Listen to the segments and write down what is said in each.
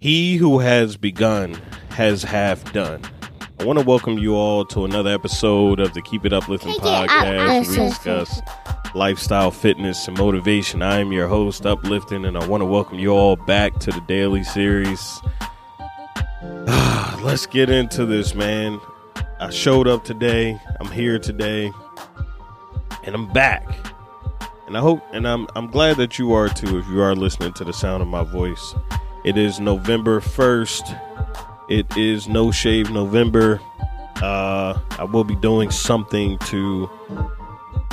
He who has begun has half done. I want to welcome you all to another episode of the Keep It Uplifting Take it podcast. we discuss lifestyle, fitness, and motivation. I am your host, Uplifting, and I want to welcome you all back to the daily series. Let's get into this, man. I showed up today. I'm here today, and I'm back. And I hope, and I'm I'm glad that you are too. If you are listening to the sound of my voice, it is November first. It is No Shave November. Uh, I will be doing something to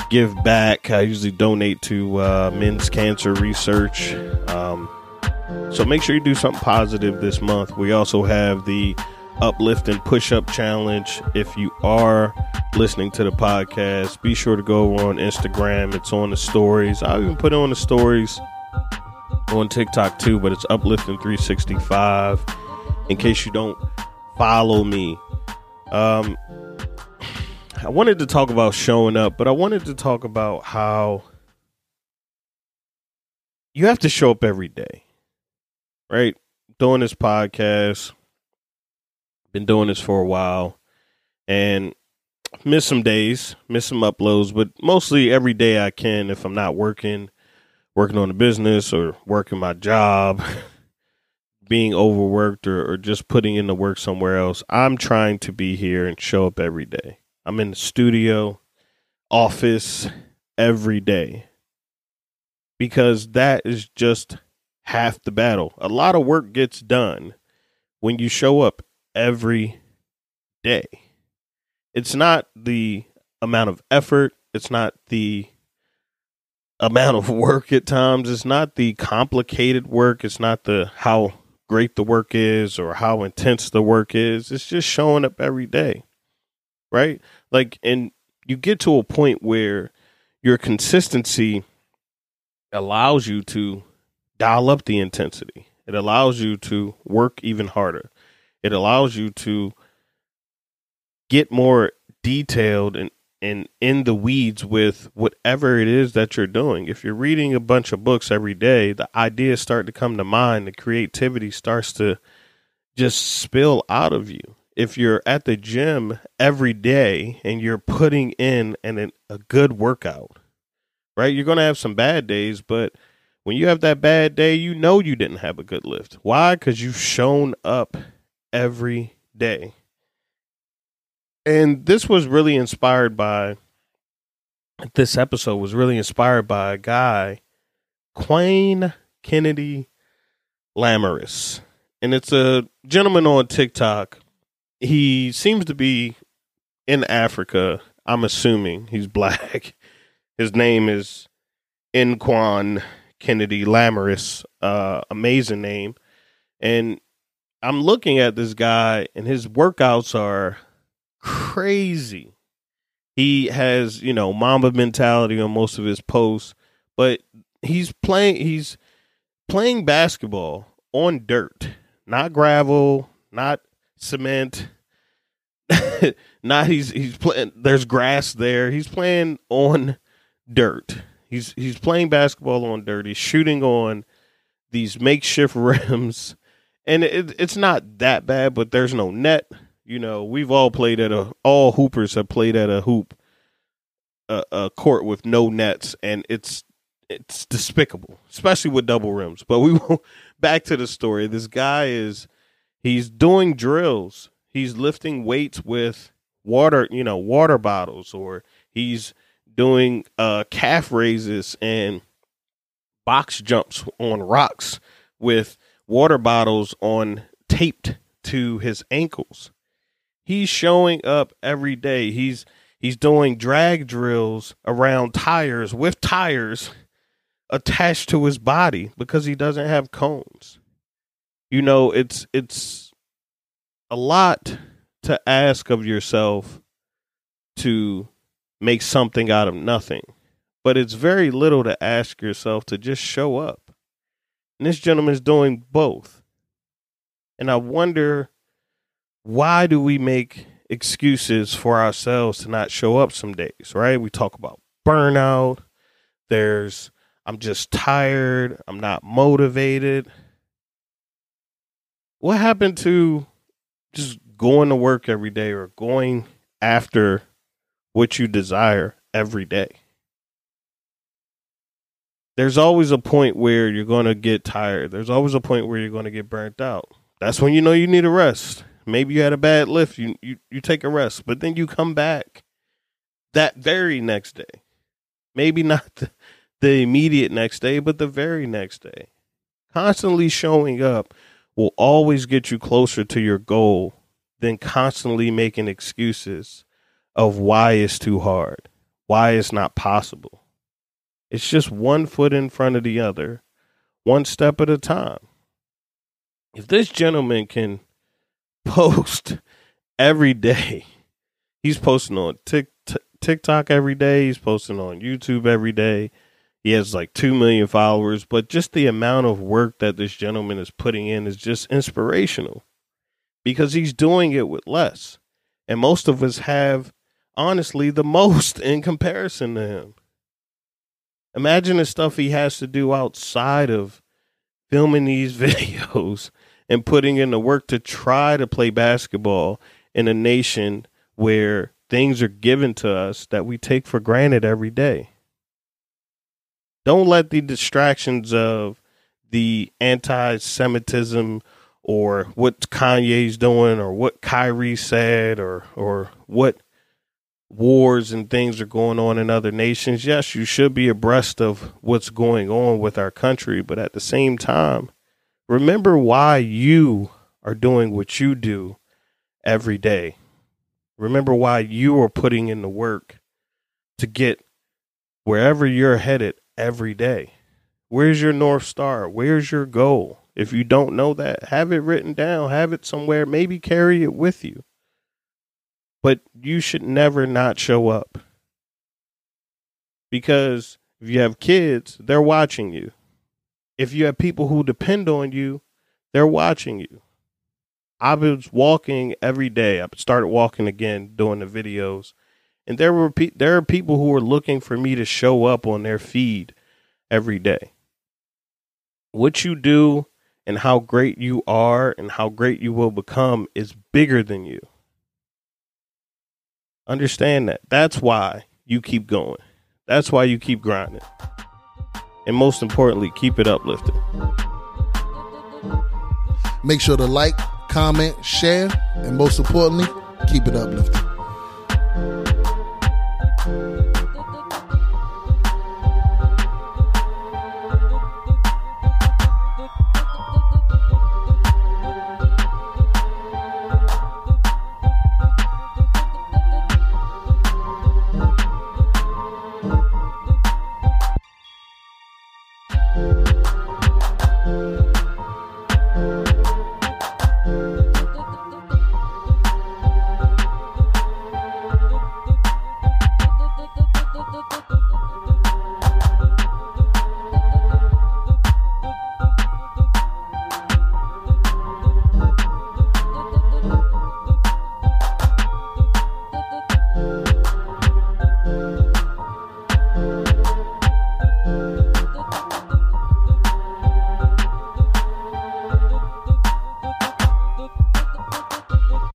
give back. I usually donate to uh, men's cancer research. Um, so make sure you do something positive this month. We also have the uplift and push up challenge. If you are listening to the podcast, be sure to go on Instagram. It's on the stories. I'll even put it on the stories on TikTok too, but it's uplifting 365 in case you don't follow me. Um I wanted to talk about showing up, but I wanted to talk about how you have to show up every day. Right? Doing this podcast, been doing this for a while, and miss some days, miss some uploads, but mostly every day I can if I'm not working, working on the business or working my job, being overworked or, or just putting in the work somewhere else. I'm trying to be here and show up every day. I'm in the studio, office every day because that is just half the battle. A lot of work gets done when you show up every day. It's not the amount of effort, it's not the amount of work at times, it's not the complicated work, it's not the how great the work is or how intense the work is. It's just showing up every day. Right? Like and you get to a point where your consistency allows you to dial up the intensity. It allows you to work even harder. It allows you to get more detailed and and in the weeds with whatever it is that you're doing. If you're reading a bunch of books every day, the ideas start to come to mind, the creativity starts to just spill out of you. If you're at the gym every day and you're putting in an, a good workout, right? You're going to have some bad days, but when you have that bad day, you know you didn't have a good lift. Why? Because you've shown up every day. And this was really inspired by this episode was really inspired by a guy, Quain Kennedy Lamaris. And it's a gentleman on TikTok. He seems to be in Africa. I'm assuming he's black. His name is Inquan Kennedy Lamaris. Uh, amazing name. And I'm looking at this guy, and his workouts are crazy. He has, you know, Mamba mentality on most of his posts, but he's playing he's playing basketball on dirt, not gravel, not cement. not he's he's playing there's grass there. He's playing on dirt. He's he's playing basketball on dirt. He's shooting on these makeshift rims. And it, it's not that bad, but there's no net you know, we've all played at a all hoopers have played at a hoop a, a court with no nets and it's it's despicable, especially with double rims. But we will back to the story. This guy is he's doing drills. He's lifting weights with water, you know, water bottles or he's doing uh calf raises and box jumps on rocks with water bottles on taped to his ankles he's showing up every day. He's he's doing drag drills around tires with tires attached to his body because he doesn't have cones. You know, it's it's a lot to ask of yourself to make something out of nothing. But it's very little to ask yourself to just show up. And this gentleman's doing both. And I wonder why do we make excuses for ourselves to not show up some days, right? We talk about burnout. There's, I'm just tired. I'm not motivated. what happened to just going to work every day or going after what you desire every day? There's always a point where you're going to get tired. There's always a point where you're going to get burnt out. That's when you know you need a rest. Maybe you had a bad lift, you you, you take a rest, but then you come back that very next day. Maybe not the, the immediate next day, but the very next day. Constantly showing up will always get you closer to your goal than constantly making excuses of why it's too hard, why it's not possible. It's just one foot in front of the other, one step at a time. If this gentleman can post every day, he's posting on TikTok every day, he's posting on YouTube every day he has like 2 million followers, but just the amount of work that this gentleman is putting in is just inspirational because he's doing it with less. And most of us have, honestly, the most in comparison to him. Imagine the stuff he has to do outside of filming these videos and putting in the work to try to play basketball in a nation where things are given to us that we take for granted every day. Don't let the distractions of the anti Semitism or what Kanye's doing or what Kyrie said or or what wars and things are going on in other nations. Yes, you should be abreast of what's going on with our country, but at the same time, remember why you are doing what you do every day. Remember why you are putting in the work to get wherever you're headed every day. Where's your North Star? Where's your goal? If you don't know that, have it written down, have it somewhere, maybe carry it with you. But you should never not show up. Because if you have kids, they're watching you. If you have people who depend on you, they're watching you. I was walking every day. I started walking again doing the videos and there were pe- there are people who are looking for me to show up on their feed every day. What you do and how great you are and how great you will become is bigger than you. Understand that. That's why you keep going. That's why you keep grinding. And most importantly, keep it uplifted. Make sure to like, comment, share, and most importantly, keep it uplifted.